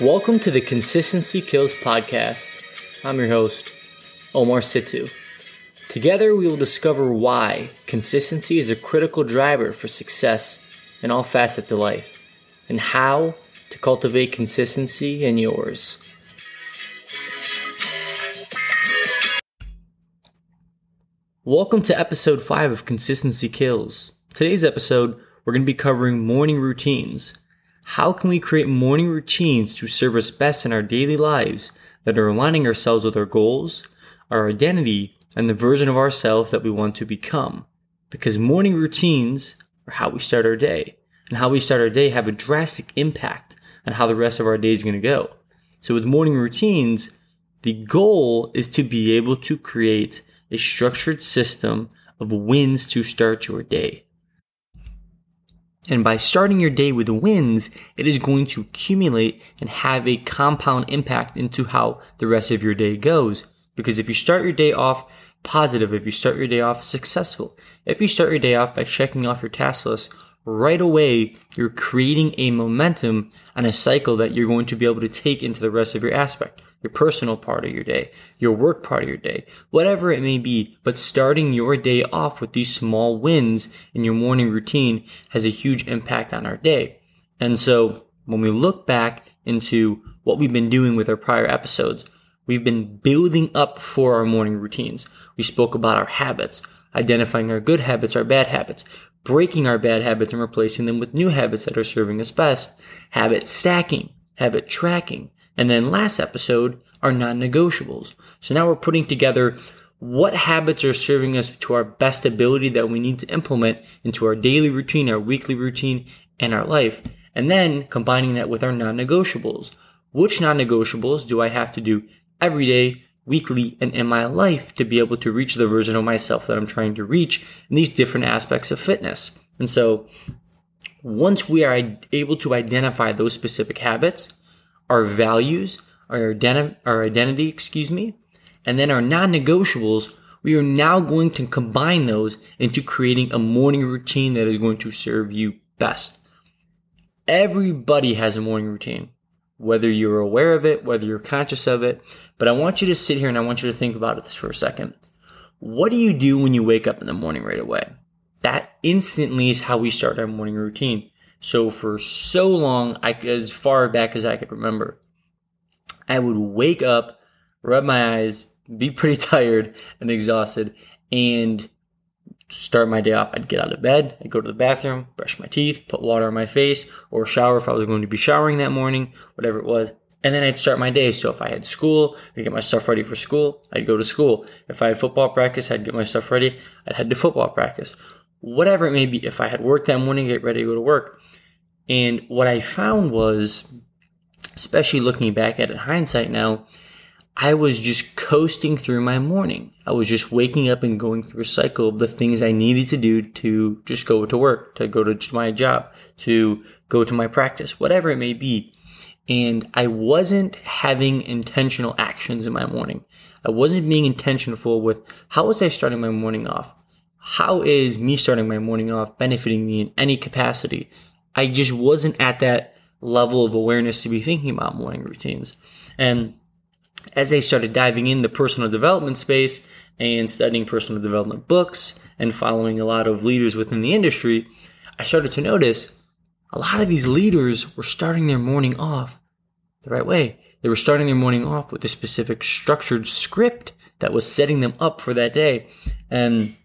Welcome to the Consistency Kills podcast. I'm your host, Omar Situ. Together, we will discover why consistency is a critical driver for success in all facets of life and how to cultivate consistency in yours. Welcome to episode 5 of Consistency Kills. Today's episode, we're going to be covering morning routines. How can we create morning routines to serve us best in our daily lives that are aligning ourselves with our goals, our identity, and the version of ourselves that we want to become? Because morning routines are how we start our day, and how we start our day have a drastic impact on how the rest of our day is going to go. So with morning routines, the goal is to be able to create a structured system of wins to start your day. And by starting your day with wins, it is going to accumulate and have a compound impact into how the rest of your day goes. Because if you start your day off positive, if you start your day off successful, if you start your day off by checking off your task list, right away, you're creating a momentum and a cycle that you're going to be able to take into the rest of your aspect your personal part of your day, your work part of your day, whatever it may be. But starting your day off with these small wins in your morning routine has a huge impact on our day. And so when we look back into what we've been doing with our prior episodes, we've been building up for our morning routines. We spoke about our habits, identifying our good habits, our bad habits, breaking our bad habits and replacing them with new habits that are serving us best, habit stacking, habit tracking, and then last episode are non-negotiables. So now we're putting together what habits are serving us to our best ability that we need to implement into our daily routine, our weekly routine, and our life. And then combining that with our non-negotiables. Which non-negotiables do I have to do every day, weekly, and in my life to be able to reach the version of myself that I'm trying to reach in these different aspects of fitness? And so once we are able to identify those specific habits, our values, our, identi- our identity, excuse me, and then our non-negotiables, we are now going to combine those into creating a morning routine that is going to serve you best. Everybody has a morning routine, whether you're aware of it, whether you're conscious of it. But I want you to sit here and I want you to think about this for a second. What do you do when you wake up in the morning right away? That instantly is how we start our morning routine. So for so long, I, as far back as I could remember, I would wake up, rub my eyes, be pretty tired and exhausted, and start my day off. I'd get out of bed, I'd go to the bathroom, brush my teeth, put water on my face, or shower if I was going to be showering that morning, whatever it was. And then I'd start my day. So if I had school, I'd get my stuff ready for school. I'd go to school. If I had football practice, I'd get my stuff ready. I'd head to football practice. Whatever it may be. If I had work that morning, get ready to go to work. And what I found was, especially looking back at it hindsight now, I was just coasting through my morning. I was just waking up and going through a cycle of the things I needed to do to just go to work, to go to my job, to go to my practice, whatever it may be. And I wasn't having intentional actions in my morning. I wasn't being intentional with how was I starting my morning off? How is me starting my morning off benefiting me in any capacity? I just wasn't at that level of awareness to be thinking about morning routines. And as I started diving in the personal development space and studying personal development books and following a lot of leaders within the industry, I started to notice a lot of these leaders were starting their morning off the right way. They were starting their morning off with a specific structured script that was setting them up for that day. And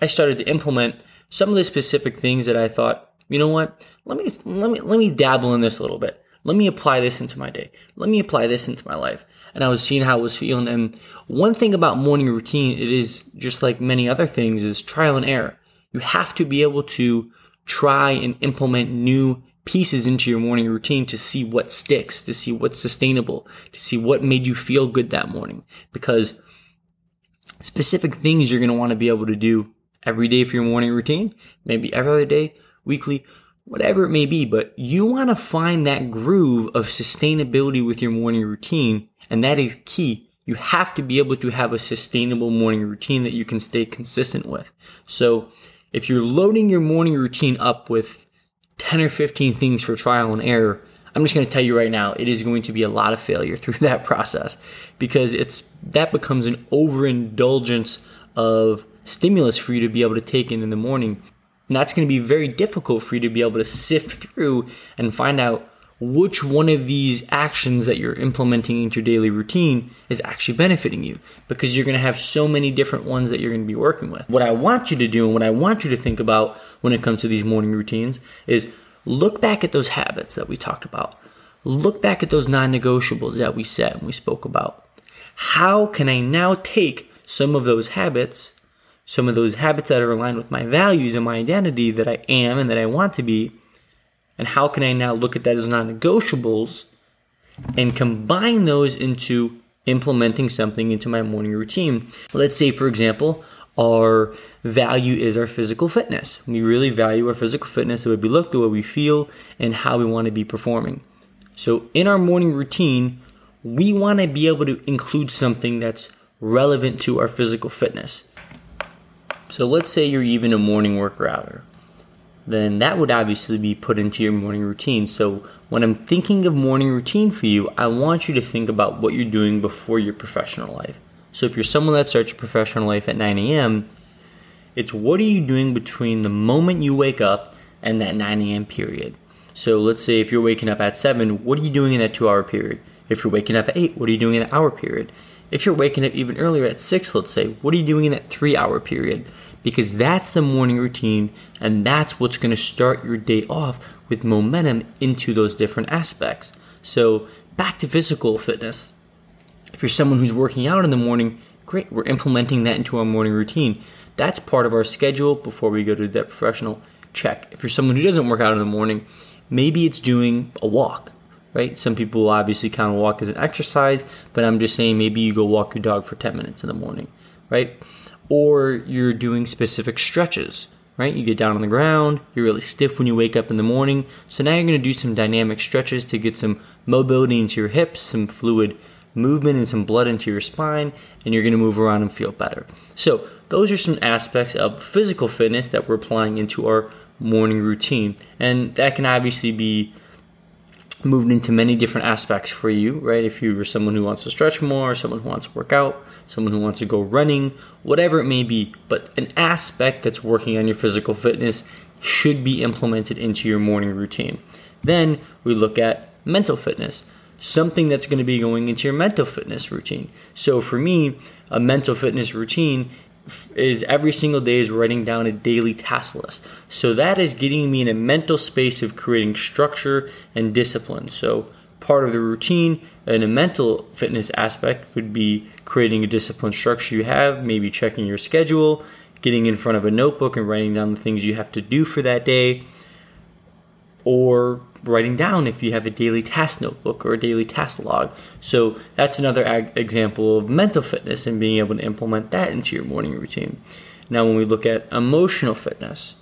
I started to implement some of the specific things that I thought you know what? Let me let me let me dabble in this a little bit. Let me apply this into my day. Let me apply this into my life. And I was seeing how I was feeling. And one thing about morning routine, it is just like many other things, is trial and error. You have to be able to try and implement new pieces into your morning routine to see what sticks, to see what's sustainable, to see what made you feel good that morning. Because specific things you're going to want to be able to do every day for your morning routine, maybe every other day, weekly, whatever it may be, but you want to find that groove of sustainability with your morning routine. And that is key. You have to be able to have a sustainable morning routine that you can stay consistent with. So if you're loading your morning routine up with 10 or 15 things for trial and error, I'm just going to tell you right now, it is going to be a lot of failure through that process because it's that becomes an overindulgence of stimulus for you to be able to take in in the morning. And that's going to be very difficult for you to be able to sift through and find out which one of these actions that you're implementing into your daily routine is actually benefiting you because you're going to have so many different ones that you're going to be working with. What I want you to do and what I want you to think about when it comes to these morning routines is look back at those habits that we talked about. Look back at those non negotiables that we said and we spoke about. How can I now take some of those habits, some of those habits that are aligned with my values and my identity that I am and that I want to be, and how can I now look at that as non negotiables and combine those into implementing something into my morning routine? Let's say, for example, our value is our physical fitness. We really value our physical fitness, the way we look, the way we feel, and how we want to be performing. So, in our morning routine, we want to be able to include something that's relevant to our physical fitness. So, let's say you're even a morning worker outer then that would obviously be put into your morning routine. So when I'm thinking of morning routine for you, I want you to think about what you're doing before your professional life. So if you're someone that starts your professional life at 9 a.m., it's what are you doing between the moment you wake up and that 9 a.m. period. So let's say if you're waking up at 7, what are you doing in that two hour period? If you're waking up at 8, what are you doing in that hour period? If you're waking up even earlier at 6, let's say, what are you doing in that three hour period? Because that's the morning routine and that's what's going to start your day off with momentum into those different aspects. So, back to physical fitness. If you're someone who's working out in the morning, great, we're implementing that into our morning routine. That's part of our schedule before we go to that professional check. If you're someone who doesn't work out in the morning, maybe it's doing a walk right? Some people obviously count a walk as an exercise, but I'm just saying maybe you go walk your dog for 10 minutes in the morning, right? Or you're doing specific stretches, right? You get down on the ground, you're really stiff when you wake up in the morning. So now you're going to do some dynamic stretches to get some mobility into your hips, some fluid movement and some blood into your spine, and you're going to move around and feel better. So, those are some aspects of physical fitness that we're applying into our morning routine. And that can obviously be moved into many different aspects for you, right? If you're someone who wants to stretch more, someone who wants to work out, someone who wants to go running, whatever it may be, but an aspect that's working on your physical fitness should be implemented into your morning routine. Then we look at mental fitness, something that's going to be going into your mental fitness routine. So for me, a mental fitness routine is every single day is writing down a daily task list. So that is getting me in a mental space of creating structure and discipline. So part of the routine in a mental fitness aspect could be creating a disciplined structure you have, maybe checking your schedule, getting in front of a notebook and writing down the things you have to do for that day, or writing down if you have a daily task notebook or a daily task log. So that's another ag- example of mental fitness and being able to implement that into your morning routine. Now, when we look at emotional fitness,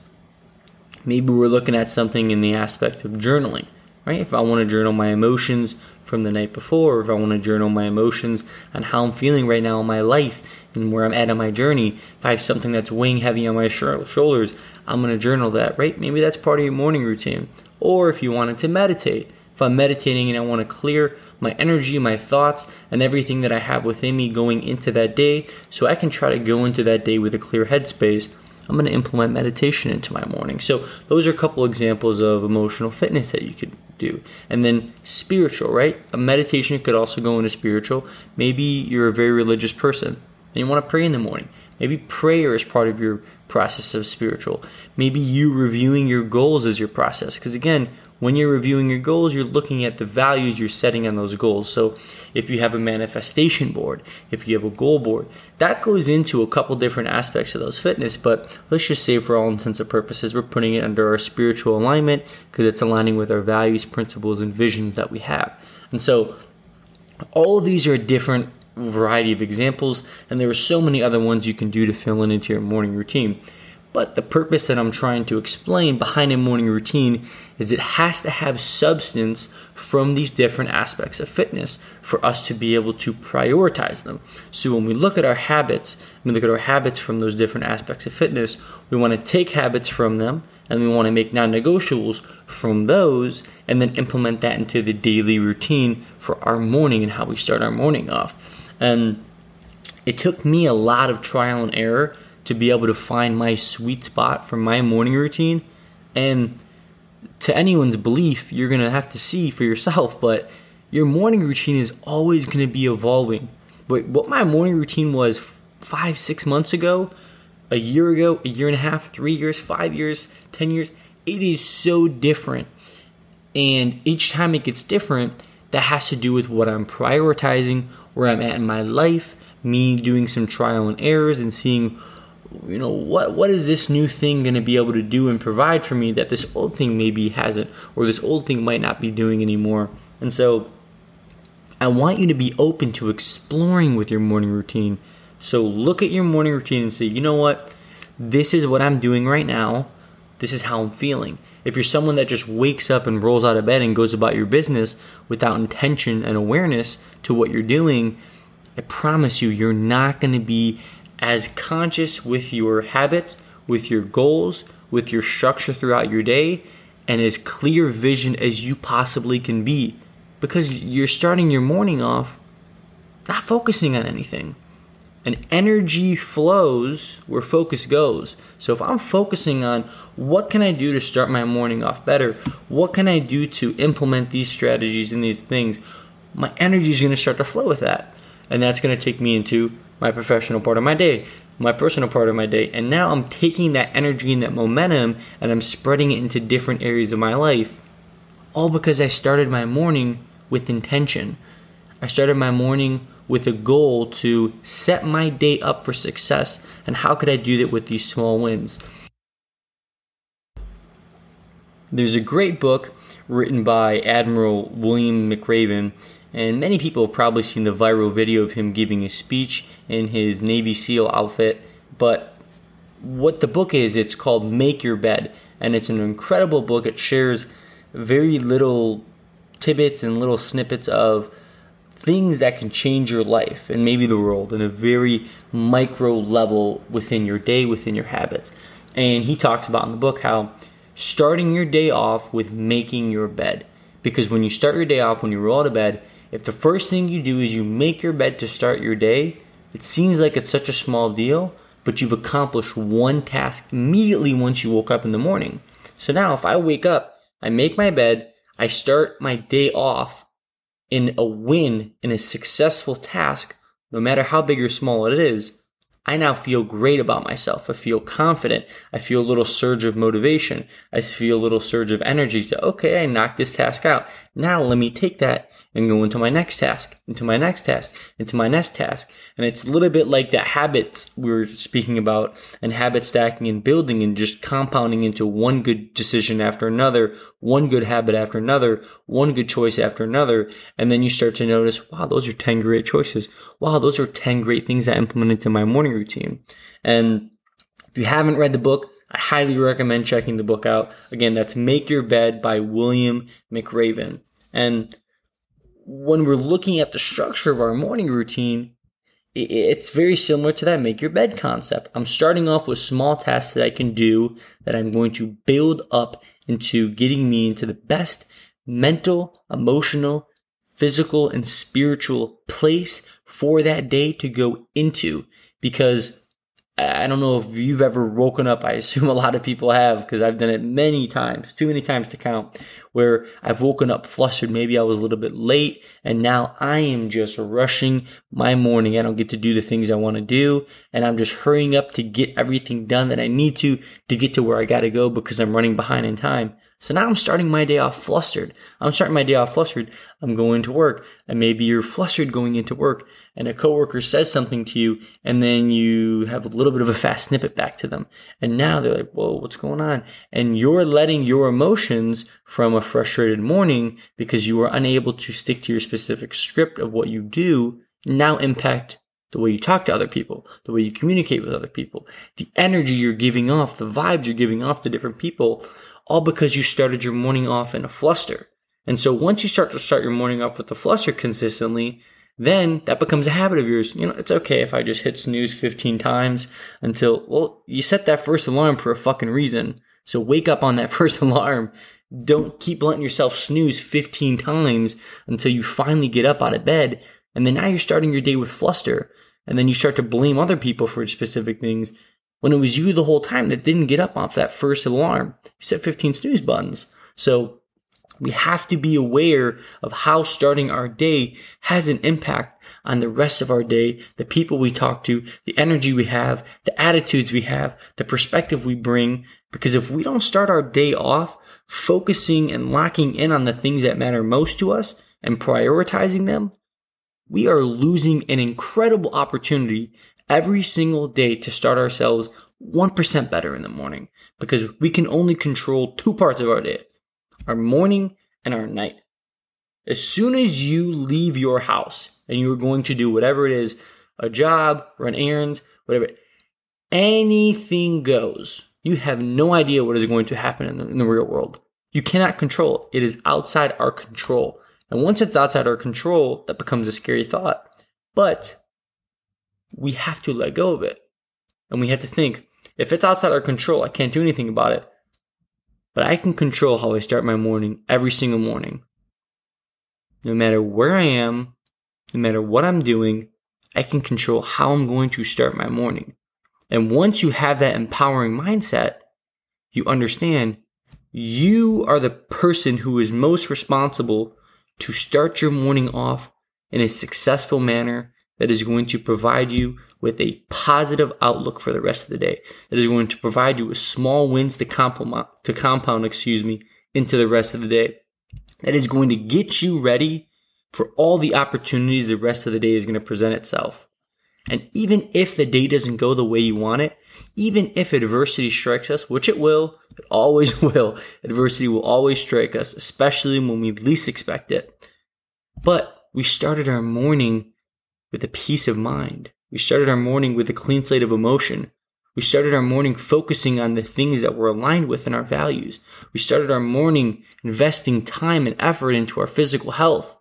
maybe we're looking at something in the aspect of journaling, right? If I want to journal my emotions from the night before, or if I want to journal my emotions on how I'm feeling right now in my life and where I'm at on my journey, if I have something that's weighing heavy on my shoulders, I'm going to journal that, right? Maybe that's part of your morning routine or if you wanted to meditate. If I'm meditating and I want to clear my energy, my thoughts, and everything that I have within me going into that day, so I can try to go into that day with a clear headspace, I'm going to implement meditation into my morning. So, those are a couple examples of emotional fitness that you could do. And then spiritual, right? A meditation could also go into spiritual. Maybe you're a very religious person and you want to pray in the morning. Maybe prayer is part of your process of spiritual. Maybe you reviewing your goals is your process. Because again, when you're reviewing your goals, you're looking at the values you're setting on those goals. So if you have a manifestation board, if you have a goal board, that goes into a couple different aspects of those fitness. But let's just say, for all intents and purposes, we're putting it under our spiritual alignment because it's aligning with our values, principles, and visions that we have. And so all of these are different variety of examples, and there are so many other ones you can do to fill in into your morning routine. But the purpose that I'm trying to explain behind a morning routine is it has to have substance from these different aspects of fitness for us to be able to prioritize them. So when we look at our habits, we look at our habits from those different aspects of fitness, we want to take habits from them and we want to make non negotiables from those and then implement that into the daily routine for our morning and how we start our morning off. And it took me a lot of trial and error to be able to find my sweet spot for my morning routine. And to anyone's belief, you're going to have to see for yourself, but your morning routine is always going to be evolving. But what my morning routine was five, six months ago, a year ago, a year and a half, three years, five years, 10 years, it is so different. And each time it gets different, that has to do with what I'm prioritizing, where I'm at in my life, me doing some trial and errors and seeing you know what what is this new thing going to be able to do and provide for me that this old thing maybe hasn't or this old thing might not be doing anymore. And so i want you to be open to exploring with your morning routine. So look at your morning routine and say you know what? This is what i'm doing right now. This is how i'm feeling if you're someone that just wakes up and rolls out of bed and goes about your business without intention and awareness to what you're doing I promise you, you're not going to be as conscious with your habits, with your goals, with your structure throughout your day, and as clear vision as you possibly can be because you're starting your morning off not focusing on anything. And energy flows where focus goes. So if I'm focusing on what can I do to start my morning off better, what can I do to implement these strategies and these things, my energy is going to start to flow with that. And that's going to take me into my professional part of my day, my personal part of my day. And now I'm taking that energy and that momentum and I'm spreading it into different areas of my life. All because I started my morning with intention. I started my morning with a goal to set my day up for success. And how could I do that with these small wins? There's a great book written by Admiral William McRaven and many people have probably seen the viral video of him giving a speech in his Navy SEAL outfit. But what the book is, it's called Make Your Bed. And it's an incredible book. It shares very little tidbits and little snippets of things that can change your life and maybe the world in a very micro level within your day, within your habits. And he talks about in the book how starting your day off with making your bed. Because when you start your day off, when you roll out of bed, if the first thing you do is you make your bed to start your day, it seems like it's such a small deal, but you've accomplished one task immediately once you woke up in the morning. So now if I wake up, I make my bed, I start my day off in a win, in a successful task, no matter how big or small it is, I now feel great about myself. I feel confident. I feel a little surge of motivation. I feel a little surge of energy to, okay, I knocked this task out. Now let me take that and go into my next task, into my next task, into my next task. And it's a little bit like that habit we were speaking about and habit stacking and building and just compounding into one good decision after another, one good habit after another, one good choice after another. And then you start to notice, wow, those are 10 great choices. Wow, those are 10 great things I implemented into my morning routine. And if you haven't read the book, I highly recommend checking the book out. Again, that's Make Your Bed by William McRaven. And when we're looking at the structure of our morning routine, it's very similar to that make your bed concept. I'm starting off with small tasks that I can do that I'm going to build up into getting me into the best mental, emotional, physical, and spiritual place for that day to go into because I don't know if you've ever woken up. I assume a lot of people have because I've done it many times, too many times to count, where I've woken up flustered. Maybe I was a little bit late and now I am just rushing my morning. I don't get to do the things I want to do and I'm just hurrying up to get everything done that I need to to get to where I got to go because I'm running behind in time. So now I'm starting my day off flustered. I'm starting my day off flustered. I'm going to work and maybe you're flustered going into work and a coworker says something to you and then you have a little bit of a fast snippet back to them. And now they're like, whoa, what's going on? And you're letting your emotions from a frustrated morning because you were unable to stick to your specific script of what you do now impact the way you talk to other people, the way you communicate with other people, the energy you're giving off, the vibes you're giving off to different people all because you started your morning off in a fluster. And so once you start to start your morning off with a fluster consistently, then that becomes a habit of yours. You know, it's okay if I just hit snooze 15 times until, well, you set that first alarm for a fucking reason. So wake up on that first alarm. Don't keep letting yourself snooze 15 times until you finally get up out of bed. And then now you're starting your day with fluster. And then you start to blame other people for specific things when it was you the whole time that didn't get up off that first alarm. You set 15 snooze buttons. So we have to be aware of how starting our day has an impact on the rest of our day, the people we talk to, the energy we have, the attitudes we have, the perspective we bring. Because if we don't start our day off focusing and locking in on the things that matter most to us and prioritizing them, we are losing an incredible opportunity every single day to start ourselves 1% better in the morning because we can only control two parts of our day our morning and our night. As soon as you leave your house and you're going to do whatever it is a job, run errands, whatever anything goes. You have no idea what is going to happen in the, in the real world. You cannot control it. It is outside our control. And once it's outside our control, that becomes a scary thought. But we have to let go of it. And we have to think if it's outside our control, I can't do anything about it. But I can control how I start my morning every single morning. No matter where I am, no matter what I'm doing, I can control how I'm going to start my morning. And once you have that empowering mindset, you understand you are the person who is most responsible to start your morning off in a successful manner that is going to provide you with a positive outlook for the rest of the day. That is going to provide you with small wins to compound, to compound, excuse me, into the rest of the day. That is going to get you ready for all the opportunities the rest of the day is going to present itself. And even if the day doesn't go the way you want it, even if adversity strikes us, which it will, it always will, adversity will always strike us, especially when we least expect it. But we started our morning with a peace of mind. We started our morning with a clean slate of emotion. We started our morning focusing on the things that we're aligned with in our values. We started our morning investing time and effort into our physical health.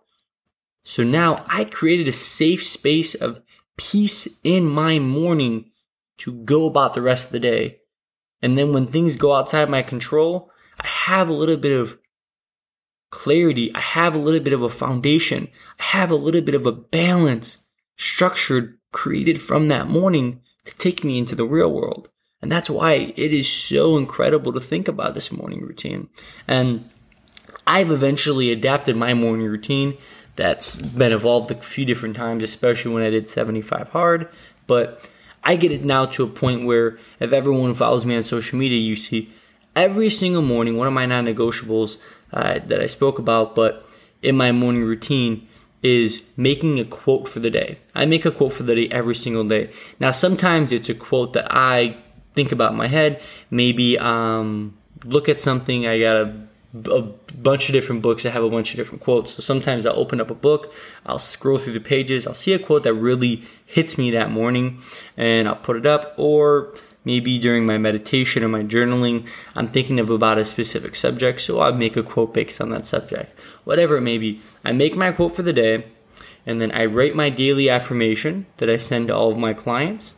So now I created a safe space of peace in my morning to go about the rest of the day. And then when things go outside my control, I have a little bit of clarity. I have a little bit of a foundation. I have a little bit of a balance structured, created from that morning to take me into the real world. And that's why it is so incredible to think about this morning routine. And I've eventually adapted my morning routine that's been evolved a few different times, especially when I did 75 hard. But I get it now to a point where if everyone follows me on social media, you see every single morning, one of my non negotiables uh, that I spoke about, but in my morning routine is making a quote for the day. I make a quote for the day every single day. Now, sometimes it's a quote that I think about in my head. Maybe um, look at something. I got a, a bunch of different books that have a bunch of different quotes. So sometimes I'll open up a book, I'll scroll through the pages, I'll see a quote that really hits me that morning, and I'll put it up. Or maybe during my meditation or my journaling, I'm thinking of about a specific subject, so I'll make a quote based on that subject. Whatever it may be, I make my quote for the day, and then I write my daily affirmation that I send to all of my clients.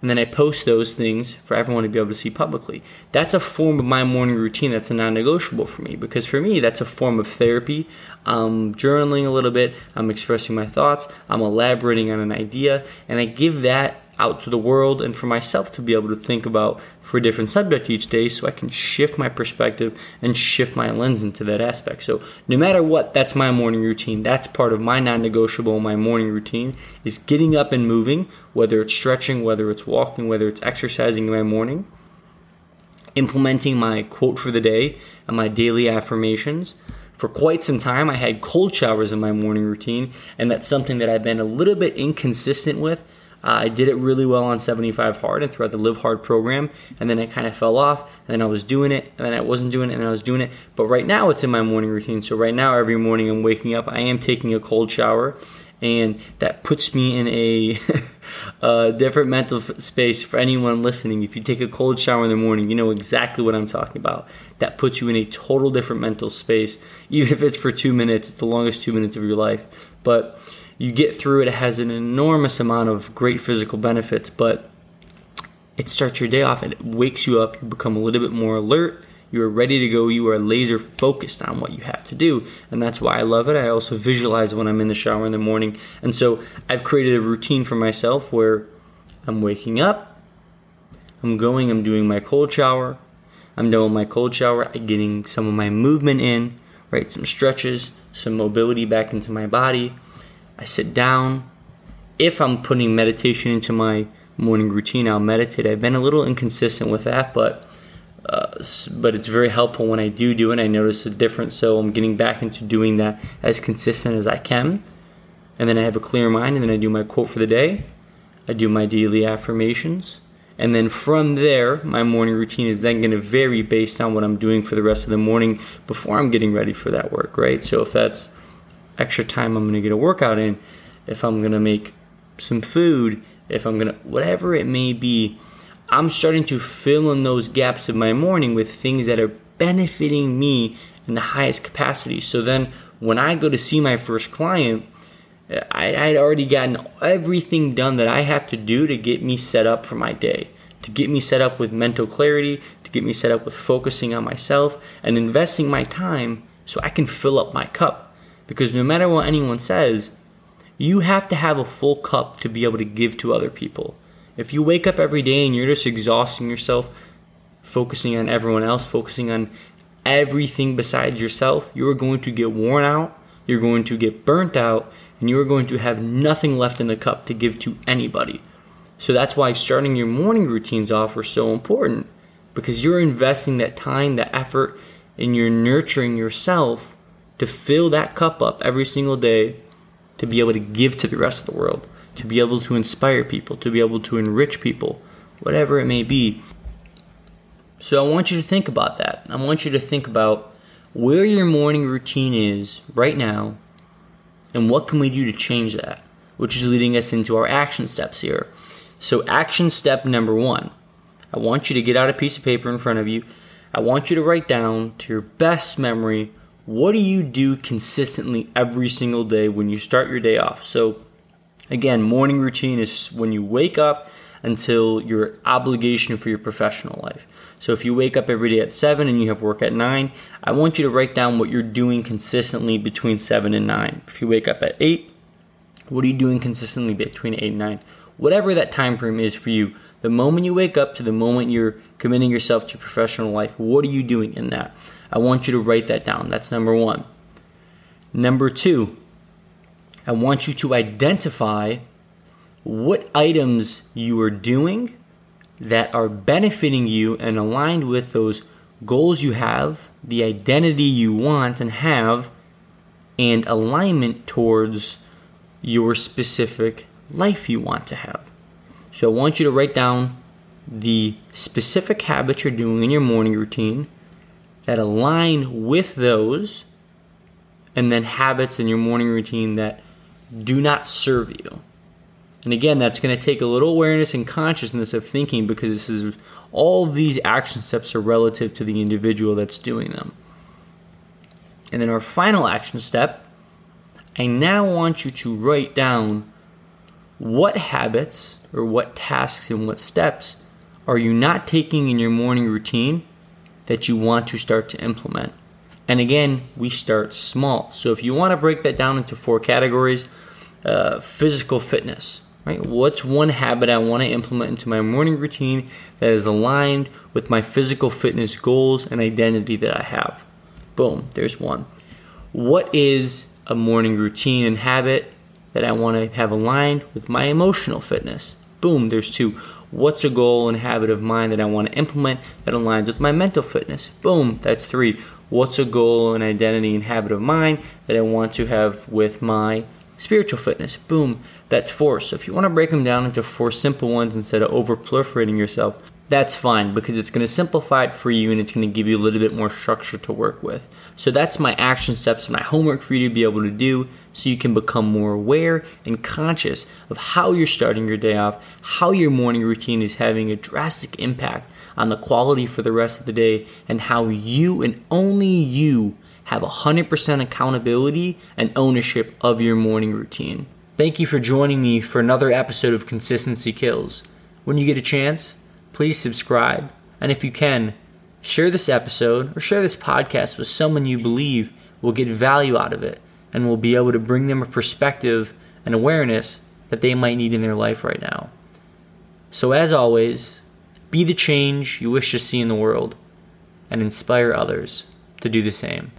And then I post those things for everyone to be able to see publicly. That's a form of my morning routine that's a non negotiable for me because for me, that's a form of therapy. I'm journaling a little bit, I'm expressing my thoughts, I'm elaborating on an idea, and I give that out to the world and for myself to be able to think about for a different subject each day so I can shift my perspective and shift my lens into that aspect. So no matter what, that's my morning routine. That's part of my non-negotiable my morning routine is getting up and moving, whether it's stretching, whether it's walking, whether it's exercising in my morning, implementing my quote for the day and my daily affirmations. For quite some time, I had cold showers in my morning routine, and that's something that I've been a little bit inconsistent with uh, I did it really well on 75 hard and throughout the Live Hard program, and then it kind of fell off. And then I was doing it, and then I wasn't doing it, and then I was doing it. But right now, it's in my morning routine. So right now, every morning I'm waking up, I am taking a cold shower, and that puts me in a, a different mental space for anyone listening. If you take a cold shower in the morning, you know exactly what I'm talking about. That puts you in a total different mental space, even if it's for two minutes. It's the longest two minutes of your life, but you get through it. It has an enormous amount of great physical benefits, but it starts your day off and it wakes you up. You become a little bit more alert. You are ready to go. You are laser focused on what you have to do. And that's why I love it. I also visualize when I'm in the shower in the morning. And so I've created a routine for myself where I'm waking up, I'm going, I'm doing my cold shower. I'm doing my cold shower, I'm getting some of my movement in, right? Some stretches, some mobility back into my body. I sit down. If I'm putting meditation into my morning routine, I'll meditate. I've been a little inconsistent with that, but uh, but it's very helpful when I do do it. I notice a difference, so I'm getting back into doing that as consistent as I can. And then I have a clear mind, and then I do my quote for the day. I do my daily affirmations. And then from there, my morning routine is then going to vary based on what I'm doing for the rest of the morning before I'm getting ready for that work, right? So if that's extra time I'm going to get a workout in, if I'm going to make some food, if I'm going to, whatever it may be, I'm starting to fill in those gaps of my morning with things that are benefiting me in the highest capacity. So then when I go to see my first client, I, I'd already gotten everything done that I have to do to get me set up for my day, to get me set up with mental clarity, to get me set up with focusing on myself and investing my time so I can fill up my cup. Because no matter what anyone says, you have to have a full cup to be able to give to other people. If you wake up every day and you're just exhausting yourself, focusing on everyone else, focusing on everything besides yourself, you are going to get worn out, you're going to get burnt out, and you are going to have nothing left in the cup to give to anybody. So that's why starting your morning routines off are so important because you're investing that time, that effort, and you're nurturing yourself to fill that cup up every single day to be able to give to the rest of the world to be able to inspire people, to be able to enrich people, whatever it may be. So I want you to think about that. I want you to think about where your morning routine is right now and what can we do to change that, which is leading us into our action steps here. So, action step number one I want you to get out a piece of paper in front of you. I want you to write down to your best memory what do you do consistently every single day when you start your day off. So, Again, morning routine is when you wake up until your obligation for your professional life. So if you wake up every day at 7 and you have work at 9, I want you to write down what you're doing consistently between 7 and 9. If you wake up at 8, what are you doing consistently between 8 and 9? Whatever that time frame is for you, the moment you wake up to the moment you're committing yourself to professional life, what are you doing in that? I want you to write that down. That's number one. Number two, I want you to identify what items you are doing that are benefiting you and aligned with those goals you have, the identity you want and have, and alignment towards your specific life you want to have. So I want you to write down the specific habits you're doing in your morning routine that align with those, and then habits in your morning routine that do not serve you. And again, that's going to take a little awareness and consciousness of thinking because this is all these action steps are relative to the individual that's doing them. And then our final action step, I now want you to write down what habits or what tasks and what steps are you not taking in your morning routine that you want to start to implement. And again, we start small. So if you want to break that down into four categories, uh, physical fitness, right? What's one habit I want to implement into my morning routine that is aligned with my physical fitness goals and identity that I have? Boom, there's one. What is a morning routine and habit that I want to have aligned with my emotional fitness? Boom, there's two. What's a goal and habit of mine that I want to implement that aligns with my mental fitness? Boom, that's three what's a goal and identity and habit of mine that I want to have with my spiritual fitness. Boom, that's four. So if you want to break them down into four simple ones instead of over proliferating yourself, that's fine because it's going to simplify it for you and it's going to give you a little bit more structure to work with. So that's my action steps, my homework for you to be able to do so you can become more aware and conscious of how you're starting your day off, how your morning routine is having a drastic impact on the quality for the rest of the day, and how you and only you have 100% accountability and ownership of your morning routine. Thank you for joining me for another episode of Consistency Kills. When you get a chance, please subscribe. And if you can, share this episode or share this podcast with someone you believe will get value out of it and will be able to bring them a perspective and awareness that they might need in their life right now. So, as always, be the change you wish to see in the world and inspire others to do the same.